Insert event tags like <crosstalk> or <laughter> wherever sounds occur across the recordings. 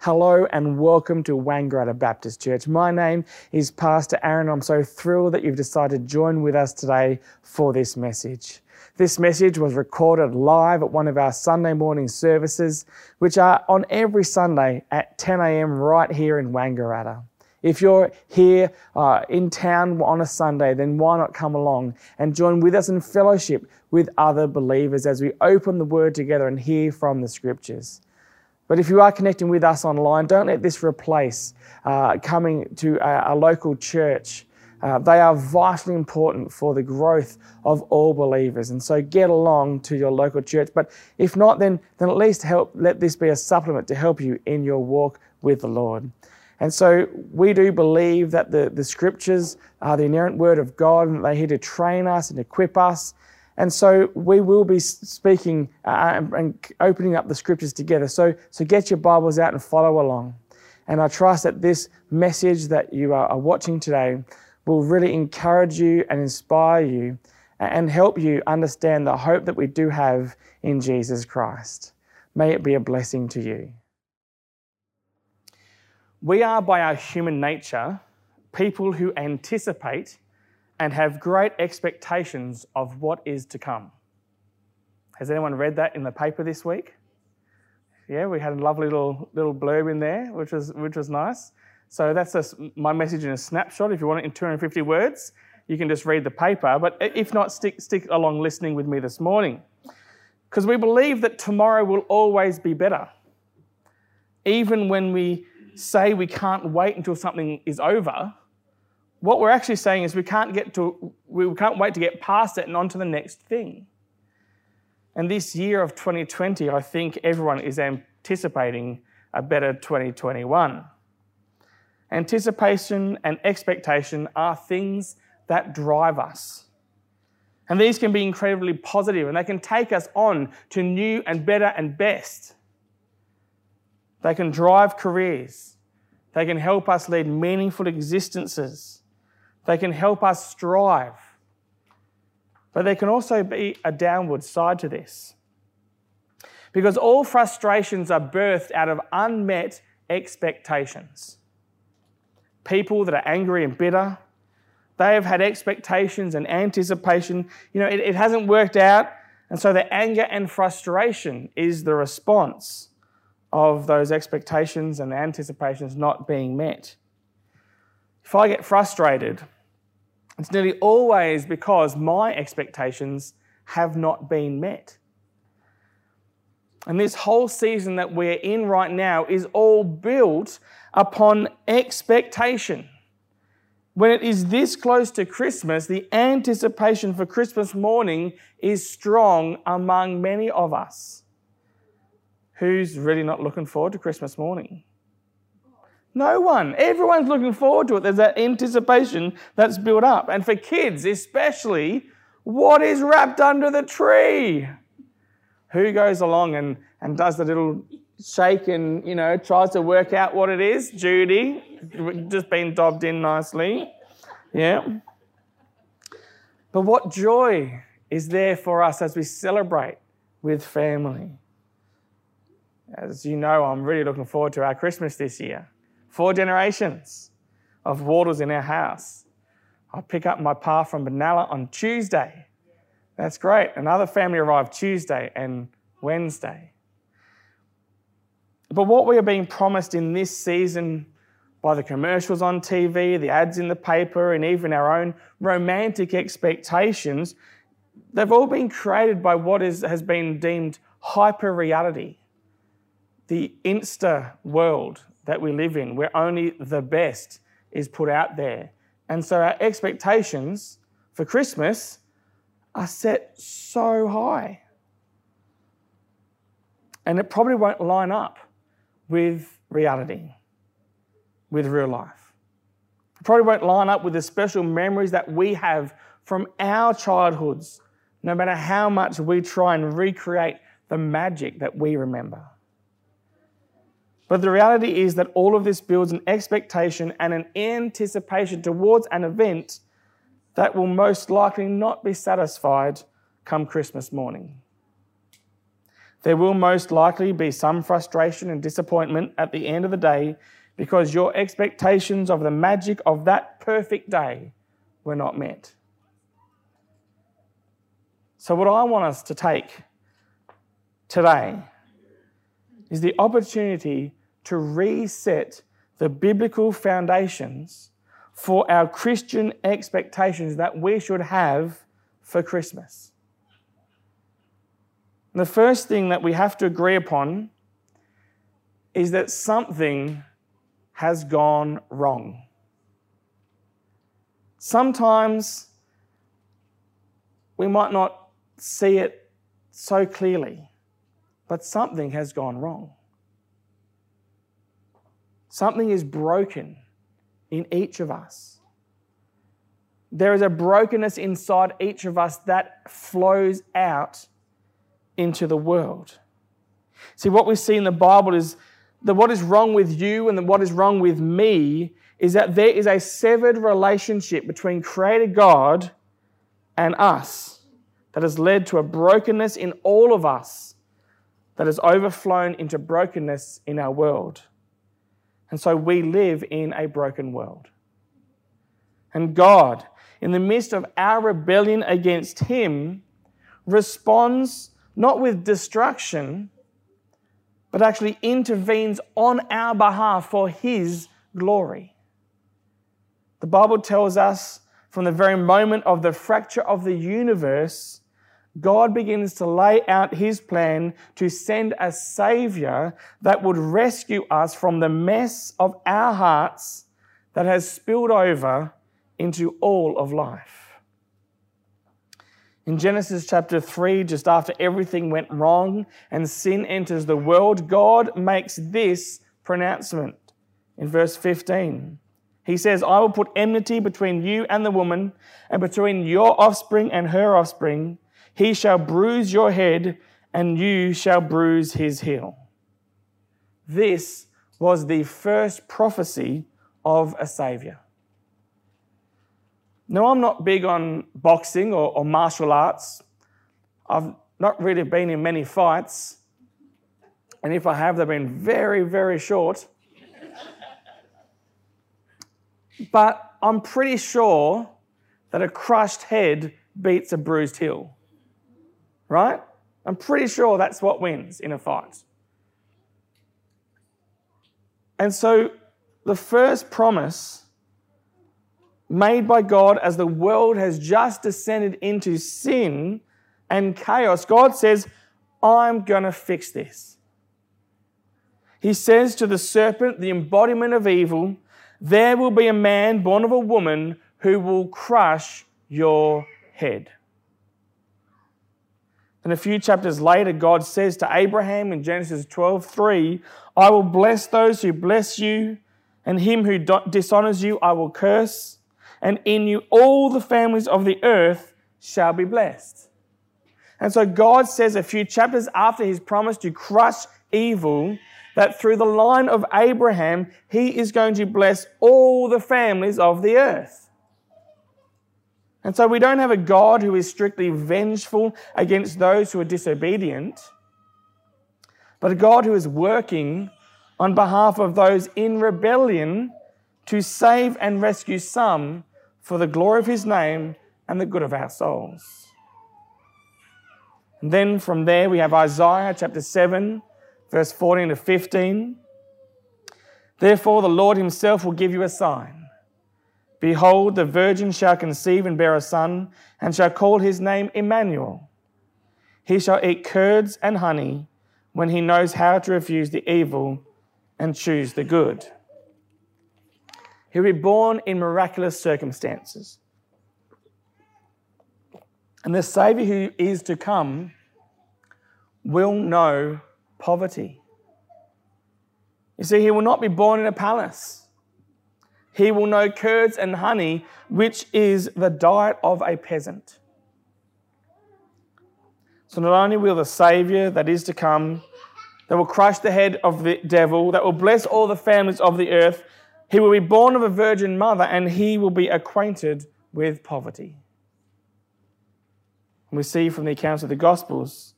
Hello and welcome to Wangaratta Baptist Church. My name is Pastor Aaron. I'm so thrilled that you've decided to join with us today for this message. This message was recorded live at one of our Sunday morning services, which are on every Sunday at 10 a.m. right here in Wangaratta. If you're here uh, in town on a Sunday, then why not come along and join with us in fellowship with other believers as we open the Word together and hear from the Scriptures. But if you are connecting with us online, don't let this replace uh, coming to a, a local church. Uh, they are vitally important for the growth of all believers. And so get along to your local church. But if not, then, then at least help, let this be a supplement to help you in your walk with the Lord. And so we do believe that the, the scriptures are the inerrant word of God and they're here to train us and equip us and so we will be speaking uh, and opening up the scriptures together. So, so get your Bibles out and follow along. And I trust that this message that you are watching today will really encourage you and inspire you and help you understand the hope that we do have in Jesus Christ. May it be a blessing to you. We are, by our human nature, people who anticipate and have great expectations of what is to come. Has anyone read that in the paper this week? Yeah, we had a lovely little little blurb in there, which was which was nice. So that's a, my message in a snapshot. If you want it in 250 words, you can just read the paper. But if not, stick stick along listening with me this morning, because we believe that tomorrow will always be better. Even when we say we can't wait until something is over, what we're actually saying is we can't get to we can't wait to get past it and on to the next thing. And this year of 2020, I think everyone is anticipating a better 2021. Anticipation and expectation are things that drive us. And these can be incredibly positive and they can take us on to new and better and best. They can drive careers. They can help us lead meaningful existences. They can help us strive. But there can also be a downward side to this. Because all frustrations are birthed out of unmet expectations. People that are angry and bitter, they have had expectations and anticipation. You know, it, it hasn't worked out. And so the anger and frustration is the response of those expectations and anticipations not being met. If I get frustrated, it's nearly always because my expectations have not been met. And this whole season that we're in right now is all built upon expectation. When it is this close to Christmas, the anticipation for Christmas morning is strong among many of us. Who's really not looking forward to Christmas morning? No one. Everyone's looking forward to it. There's that anticipation that's built up. And for kids, especially, what is wrapped under the tree? Who goes along and, and does the little shake and, you know, tries to work out what it is? Judy, just been dobbed in nicely. Yeah. But what joy is there for us as we celebrate with family? As you know, I'm really looking forward to our Christmas this year. Four generations of waters in our house. I pick up my pa from Benalla on Tuesday. That's great. Another family arrived Tuesday and Wednesday. But what we are being promised in this season by the commercials on TV, the ads in the paper, and even our own romantic expectations, they've all been created by what is, has been deemed hyper reality, the insta world, that we live in, where only the best is put out there. And so our expectations for Christmas are set so high. And it probably won't line up with reality, with real life. It probably won't line up with the special memories that we have from our childhoods, no matter how much we try and recreate the magic that we remember. But the reality is that all of this builds an expectation and an anticipation towards an event that will most likely not be satisfied come Christmas morning. There will most likely be some frustration and disappointment at the end of the day because your expectations of the magic of that perfect day were not met. So, what I want us to take today is the opportunity to reset the biblical foundations for our Christian expectations that we should have for Christmas. And the first thing that we have to agree upon is that something has gone wrong. Sometimes we might not see it so clearly, but something has gone wrong. Something is broken in each of us. There is a brokenness inside each of us that flows out into the world. See, what we see in the Bible is that what is wrong with you and what is wrong with me is that there is a severed relationship between Creator God and us that has led to a brokenness in all of us that has overflown into brokenness in our world. And so we live in a broken world. And God, in the midst of our rebellion against Him, responds not with destruction, but actually intervenes on our behalf for His glory. The Bible tells us from the very moment of the fracture of the universe, God begins to lay out His plan to send a Savior that would rescue us from the mess of our hearts that has spilled over into all of life. In Genesis chapter 3, just after everything went wrong and sin enters the world, God makes this pronouncement in verse 15. He says, I will put enmity between you and the woman, and between your offspring and her offspring. He shall bruise your head, and you shall bruise his heel. This was the first prophecy of a Savior. Now, I'm not big on boxing or, or martial arts. I've not really been in many fights. And if I have, they've been very, very short. but I'm pretty sure that a crushed head beats a bruised heel. Right? I'm pretty sure that's what wins in a fight. And so the first promise made by God as the world has just descended into sin and chaos, God says, I'm going to fix this. He says to the serpent, the embodiment of evil, there will be a man born of a woman who will crush your head. And a few chapters later, God says to Abraham in Genesis 12 3, I will bless those who bless you, and him who dishonors you I will curse and in you all the families of the earth shall be blessed. And so God says a few chapters after his promise to crush evil, that through the line of Abraham, he is going to bless all the families of the earth. And so we don't have a God who is strictly vengeful against those who are disobedient, but a God who is working on behalf of those in rebellion to save and rescue some for the glory of his name and the good of our souls. And then from there we have Isaiah chapter 7, verse 14 to 15. Therefore, the Lord himself will give you a sign. Behold, the virgin shall conceive and bear a son, and shall call his name Emmanuel. He shall eat curds and honey when he knows how to refuse the evil and choose the good. He'll be born in miraculous circumstances. And the Savior who is to come will know poverty. You see, he will not be born in a palace. He will know curds and honey, which is the diet of a peasant. So, not only will the Savior that is to come, that will crush the head of the devil, that will bless all the families of the earth, he will be born of a virgin mother and he will be acquainted with poverty. And we see from the accounts of the Gospels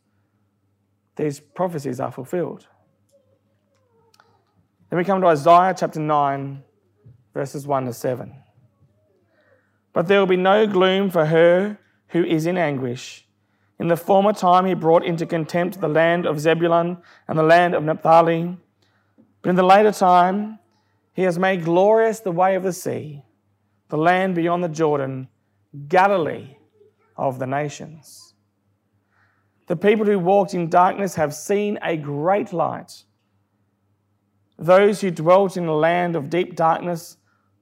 these prophecies are fulfilled. Then we come to Isaiah chapter 9, verses 1 to 7. But there will be no gloom for her who is in anguish. In the former time, he brought into contempt the land of Zebulun and the land of Naphtali. But in the later time, he has made glorious the way of the sea, the land beyond the Jordan, Galilee of the nations. The people who walked in darkness have seen a great light. Those who dwelt in a land of deep darkness,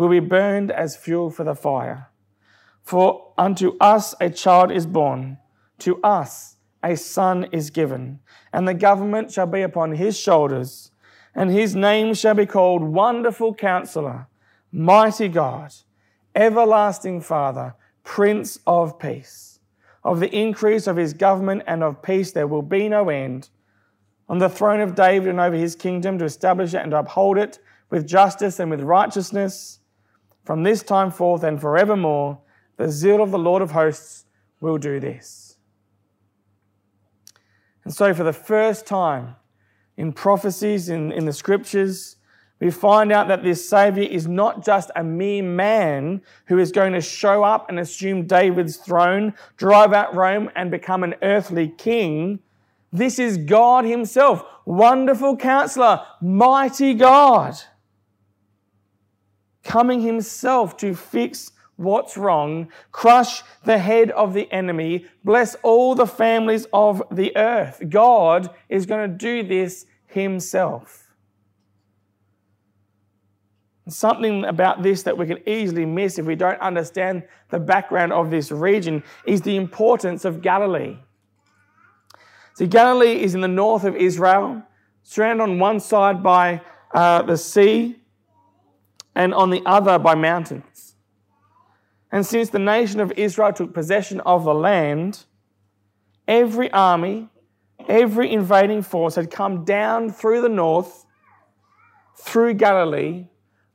will be burned as fuel for the fire. For unto us a child is born, to us a son is given, and the government shall be upon his shoulders, and his name shall be called Wonderful Counselor, Mighty God, Everlasting Father, Prince of Peace. Of the increase of his government and of peace there will be no end. On the throne of David and over his kingdom to establish it and to uphold it with justice and with righteousness from this time forth and forevermore the zeal of the Lord of hosts will do this. And so, for the first time in prophecies in, in the scriptures, we find out that this Savior is not just a mere man who is going to show up and assume David's throne, drive out Rome, and become an earthly king. This is God Himself, wonderful counselor, mighty God, coming Himself to fix what's wrong, crush the head of the enemy, bless all the families of the earth. God is going to do this himself. Something about this that we can easily miss if we don't understand the background of this region is the importance of Galilee. See, Galilee is in the north of Israel, surrounded on one side by uh, the sea and on the other by mountains. And since the nation of Israel took possession of the land, every army, every invading force had come down through the north, through Galilee,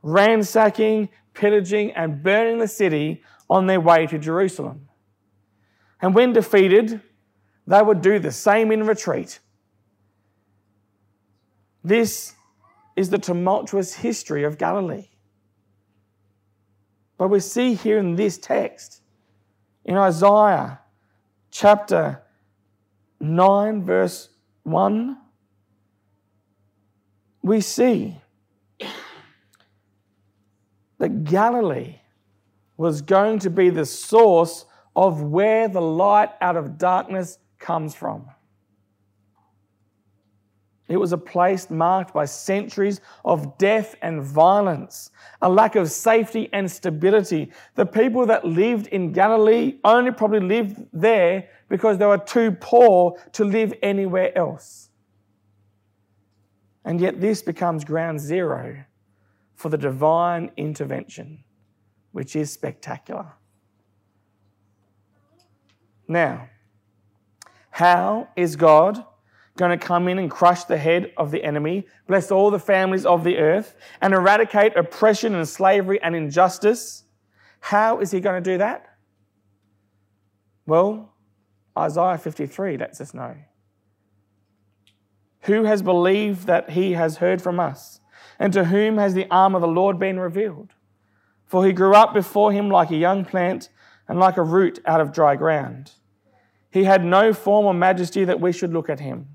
ransacking, pillaging, and burning the city on their way to Jerusalem. And when defeated, they would do the same in retreat. This is the tumultuous history of Galilee. But we see here in this text, in Isaiah chapter 9, verse 1, we see that Galilee was going to be the source of where the light out of darkness comes from. It was a place marked by centuries of death and violence, a lack of safety and stability. The people that lived in Galilee only probably lived there because they were too poor to live anywhere else. And yet, this becomes ground zero for the divine intervention, which is spectacular. Now, how is God? Going to come in and crush the head of the enemy, bless all the families of the earth, and eradicate oppression and slavery and injustice. How is he going to do that? Well, Isaiah 53 lets us know. Who has believed that he has heard from us? And to whom has the arm of the Lord been revealed? For he grew up before him like a young plant and like a root out of dry ground. He had no form or majesty that we should look at him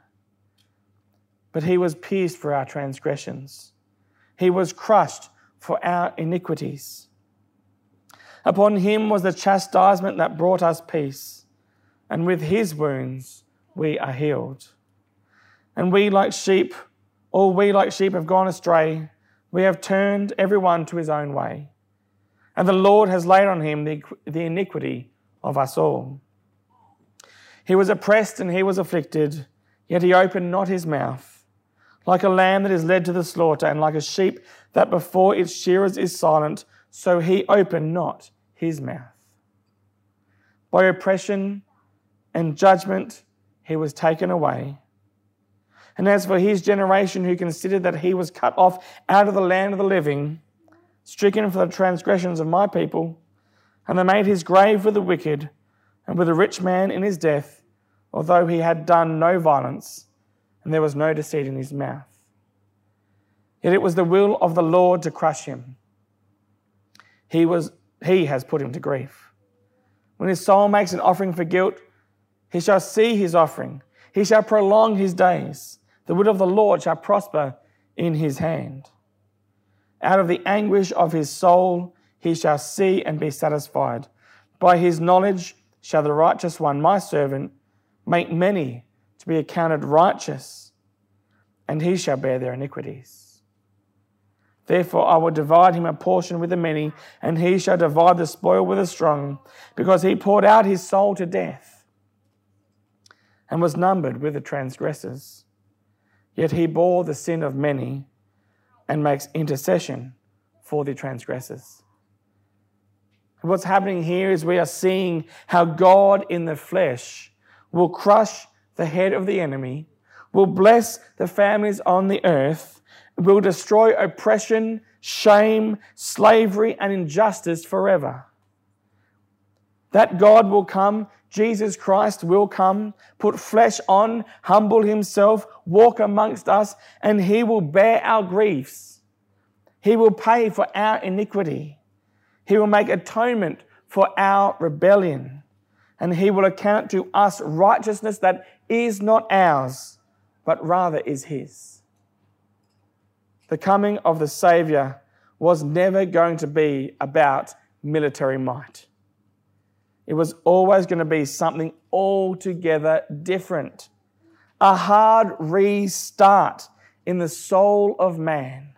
But he was pierced for our transgressions, he was crushed for our iniquities. Upon him was the chastisement that brought us peace, and with his wounds we are healed. And we, like sheep, all we like sheep have gone astray. We have turned everyone to his own way. And the Lord has laid on him the, the iniquity of us all. He was oppressed and he was afflicted, yet he opened not his mouth. Like a lamb that is led to the slaughter, and like a sheep that before its shearers is silent, so he opened not his mouth. By oppression and judgment he was taken away. And as for his generation who considered that he was cut off out of the land of the living, stricken for the transgressions of my people, and they made his grave with the wicked and with a rich man in his death, although he had done no violence, and there was no deceit in his mouth. Yet it was the will of the Lord to crush him. He, was, he has put him to grief. When his soul makes an offering for guilt, he shall see his offering. He shall prolong his days. The will of the Lord shall prosper in his hand. Out of the anguish of his soul he shall see and be satisfied. By his knowledge shall the righteous one, my servant, make many to be accounted righteous, and he shall bear their iniquities. Therefore, I will divide him a portion with the many, and he shall divide the spoil with the strong, because he poured out his soul to death and was numbered with the transgressors. Yet he bore the sin of many and makes intercession for the transgressors. What's happening here is we are seeing how God in the flesh will crush the head of the enemy, will bless the families on the earth, will destroy oppression, shame, slavery, and injustice forever. That God will come, Jesus Christ will come, put flesh on, humble himself, walk amongst us, and he will bear our griefs. He will pay for our iniquity. He will make atonement for our rebellion. And he will account to us righteousness that is not ours, but rather is his. The coming of the Savior was never going to be about military might. It was always going to be something altogether different. A hard restart in the soul of man.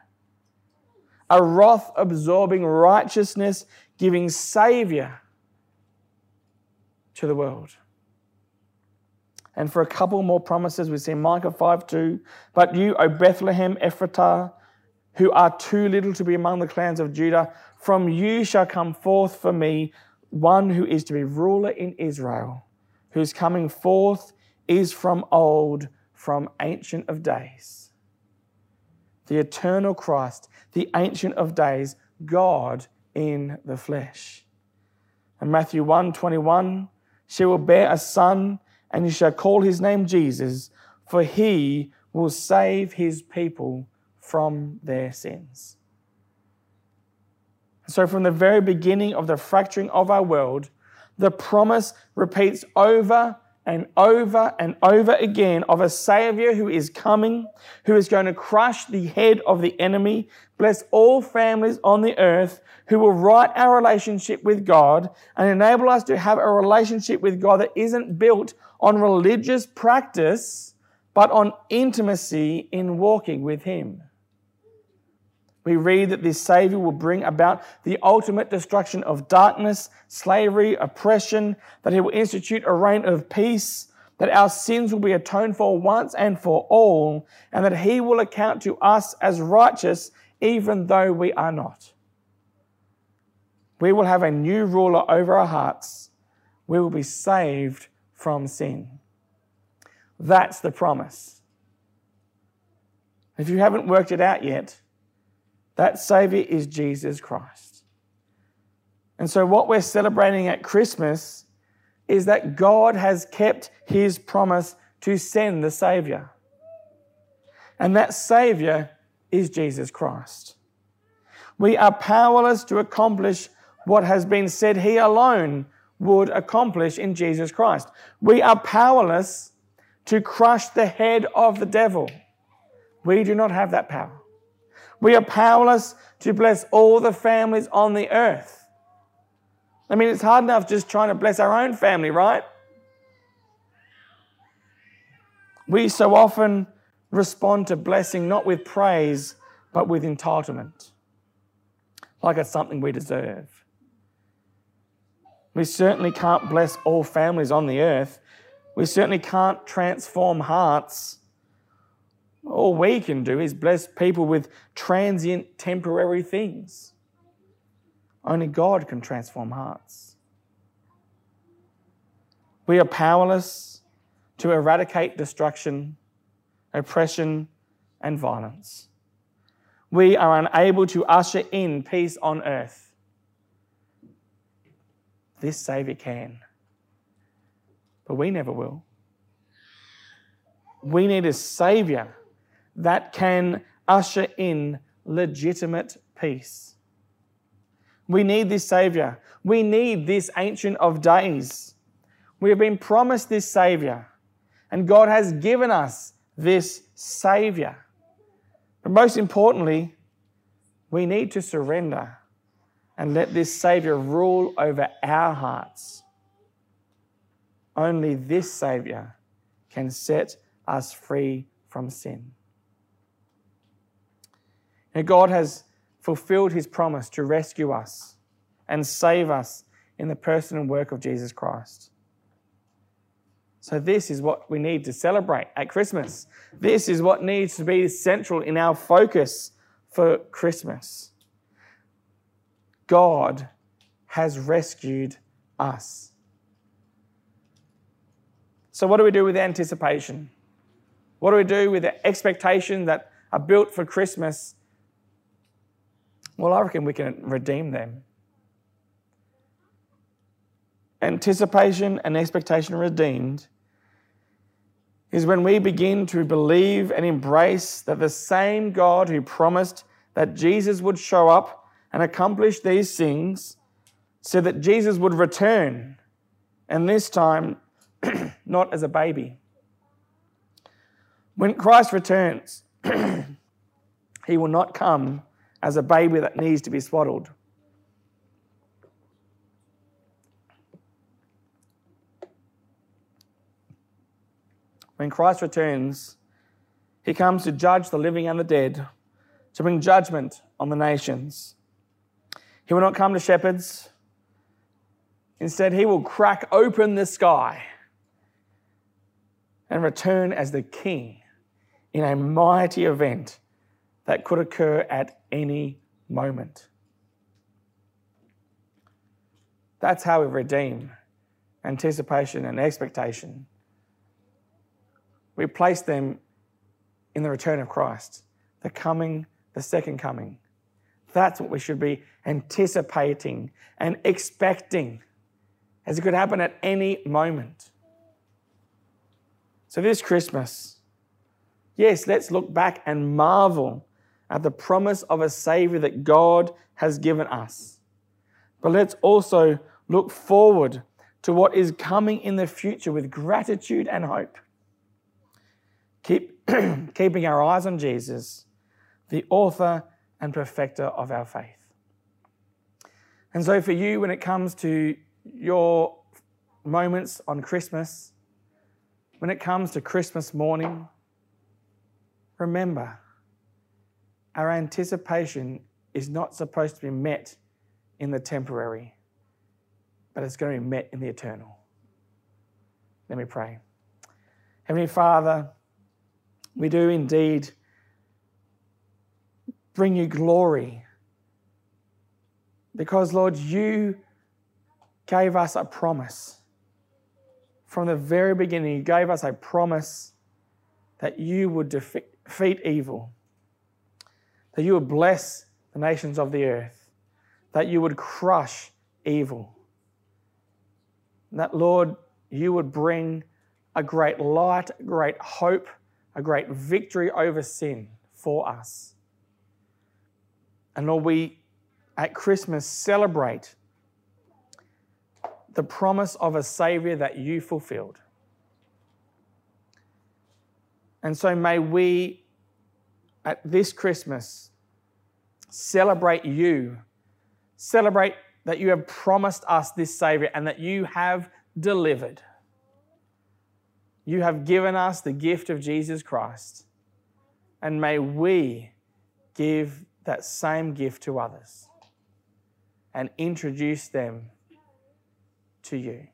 A wrath absorbing righteousness giving Savior to the world. And for a couple more promises, we see Micah 5 2. But you, O Bethlehem Ephratah, who are too little to be among the clans of Judah, from you shall come forth for me one who is to be ruler in Israel, whose coming forth is from old, from ancient of days. The eternal Christ, the ancient of days, God in the flesh. And Matthew 1 21, she will bear a son, and you shall call his name Jesus, for he will save his people from their sins. So, from the very beginning of the fracturing of our world, the promise repeats over and over and over again of a Savior who is coming, who is going to crush the head of the enemy, bless all families on the earth, who will right our relationship with God and enable us to have a relationship with God that isn't built on religious practice, but on intimacy in walking with Him. We read that this Savior will bring about the ultimate destruction of darkness, slavery, oppression, that He will institute a reign of peace, that our sins will be atoned for once and for all, and that He will account to us as righteous even though we are not. We will have a new ruler over our hearts. We will be saved from sin. That's the promise. If you haven't worked it out yet, that Savior is Jesus Christ. And so, what we're celebrating at Christmas is that God has kept his promise to send the Savior. And that Savior is Jesus Christ. We are powerless to accomplish what has been said he alone would accomplish in Jesus Christ. We are powerless to crush the head of the devil. We do not have that power. We are powerless to bless all the families on the earth. I mean, it's hard enough just trying to bless our own family, right? We so often respond to blessing not with praise, but with entitlement, like it's something we deserve. We certainly can't bless all families on the earth. We certainly can't transform hearts. All we can do is bless people with transient, temporary things. Only God can transform hearts. We are powerless to eradicate destruction, oppression, and violence. We are unable to usher in peace on earth. This Saviour can, but we never will. We need a Saviour that can usher in legitimate peace. We need this Saviour. We need this Ancient of Days. We have been promised this Saviour, and God has given us this Saviour. But most importantly, we need to surrender and let this Saviour rule over our hearts. Only this Saviour can set us free from sin. And God has fulfilled his promise to rescue us and save us in the person and work of Jesus Christ. So, this is what we need to celebrate at Christmas. This is what needs to be central in our focus for Christmas. God has rescued us. So, what do we do with anticipation? What do we do with the expectation that are built for Christmas well, I reckon we can redeem them. Anticipation and expectation redeemed is when we begin to believe and embrace that the same God who promised that Jesus would show up and accomplish these things so that Jesus would return, and this time <clears throat> not as a baby. When Christ returns, <clears throat> he will not come as a baby that needs to be swaddled. When Christ returns, he comes to judge the living and the dead, to bring judgment on the nations. He will not come to shepherds. Instead, he will crack open the sky and return as the king in a mighty event that could occur at any moment. That's how we redeem anticipation and expectation. We place them in the return of Christ, the coming, the second coming. That's what we should be anticipating and expecting, as it could happen at any moment. So, this Christmas, yes, let's look back and marvel at the promise of a Savior that God has given us. But let's also look forward to what is coming in the future with gratitude and hope. Keep <clears throat> keeping our eyes on Jesus, the author and perfecter of our faith. And so, for you, when it comes to your moments on Christmas, when it comes to Christmas morning, remember our anticipation is not supposed to be met in the temporary, but it's going to be met in the eternal. Let me pray. Heavenly Father, we do indeed bring you glory because, Lord, you gave us a promise. From the very beginning, you gave us a promise that you would defeat evil that you would bless the nations of the earth, that you would crush evil. that, Lord, you would bring a great light, great hope, a great victory over sin for us. And Lord, we at Christmas celebrate the promise of a Savior that you fulfilled. And so may we at this Christmas celebrate you. Celebrate that you have promised us this Savior and that you have delivered. You have given us the gift of Jesus Christ. And may we give that same gift to others and introduce them to you.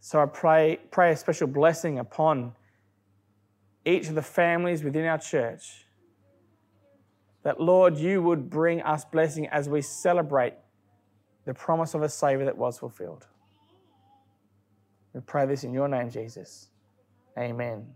So I pray, pray a special blessing upon each of the families within our church. That, Lord, you would bring us blessing as we celebrate the promise of a Savior that was fulfilled. We pray this in your name, Jesus. Amen.